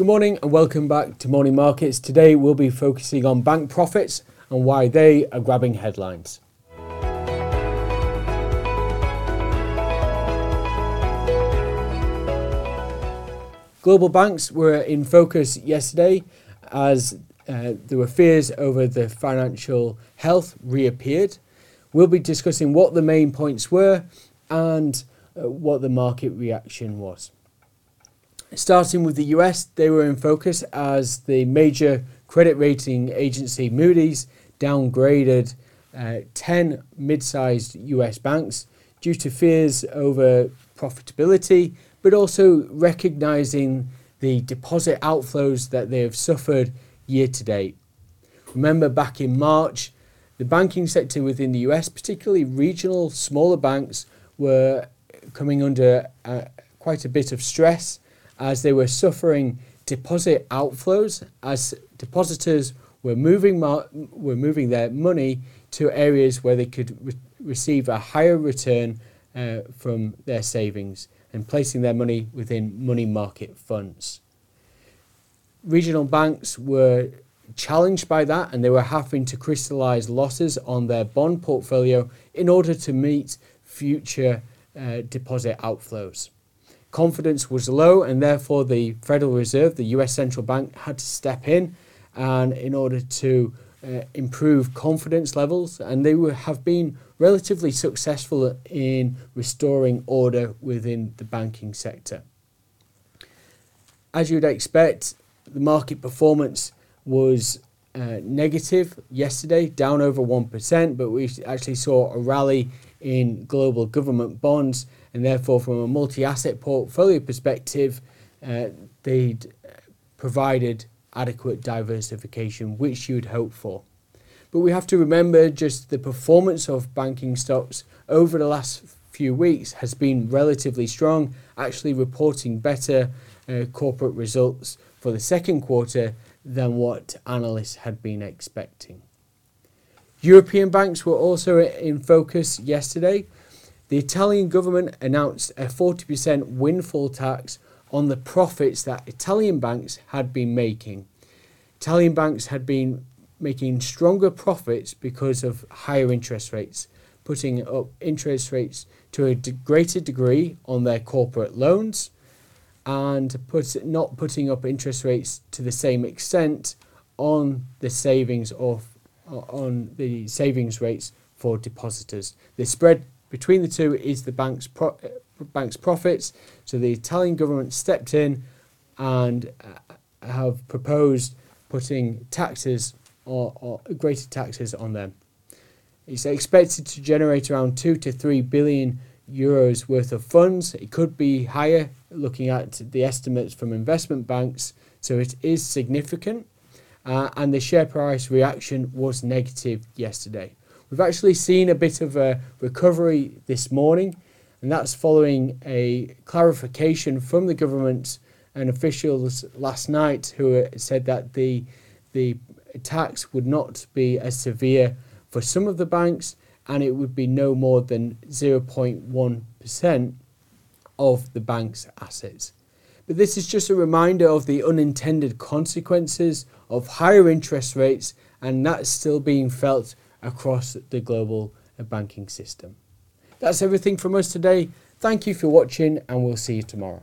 Good morning and welcome back to Morning Markets. Today we'll be focusing on bank profits and why they are grabbing headlines. Global banks were in focus yesterday as uh, there were fears over the financial health reappeared. We'll be discussing what the main points were and uh, what the market reaction was. Starting with the US, they were in focus as the major credit rating agency Moody's downgraded uh, 10 mid sized US banks due to fears over profitability, but also recognizing the deposit outflows that they have suffered year to date. Remember, back in March, the banking sector within the US, particularly regional smaller banks, were coming under uh, quite a bit of stress as they were suffering deposit outflows as depositors were moving were moving their money to areas where they could re- receive a higher return uh, from their savings and placing their money within money market funds. Regional banks were challenged by that and they were having to crystallize losses on their bond portfolio in order to meet future uh, deposit outflows. Confidence was low, and therefore the Federal Reserve, the US central bank, had to step in and in order to uh, improve confidence levels, and they were, have been relatively successful in restoring order within the banking sector. As you'd expect, the market performance was uh, negative yesterday, down over 1%, but we actually saw a rally in global government bonds, and therefore, from a multi asset portfolio perspective, uh, they provided adequate diversification, which you'd hope for. But we have to remember just the performance of banking stocks over the last few weeks has been relatively strong, actually reporting better uh, corporate results for the second quarter than what analysts had been expecting. European banks were also in focus yesterday. The Italian government announced a 40% windfall tax on the profits that Italian banks had been making. Italian banks had been making stronger profits because of higher interest rates, putting up interest rates to a greater degree on their corporate loans and put, not putting up interest rates to the same extent on the savings of on the savings rates for depositors. The spread between the two is the bank's pro- bank's profits. So the Italian government stepped in and uh, have proposed putting taxes or, or greater taxes on them. It's expected to generate around two to three billion euros worth of funds. It could be higher, looking at the estimates from investment banks. So it is significant uh, and the share price reaction was negative yesterday. We've actually seen a bit of a recovery this morning, and that's following a clarification from the government and officials last night who said that the the tax would not be as severe for some of the banks and it would be no more than 0.1% of the bank's assets. But this is just a reminder of the unintended consequences of higher interest rates, and that's still being felt across the global banking system. That's everything from us today. Thank you for watching, and we'll see you tomorrow.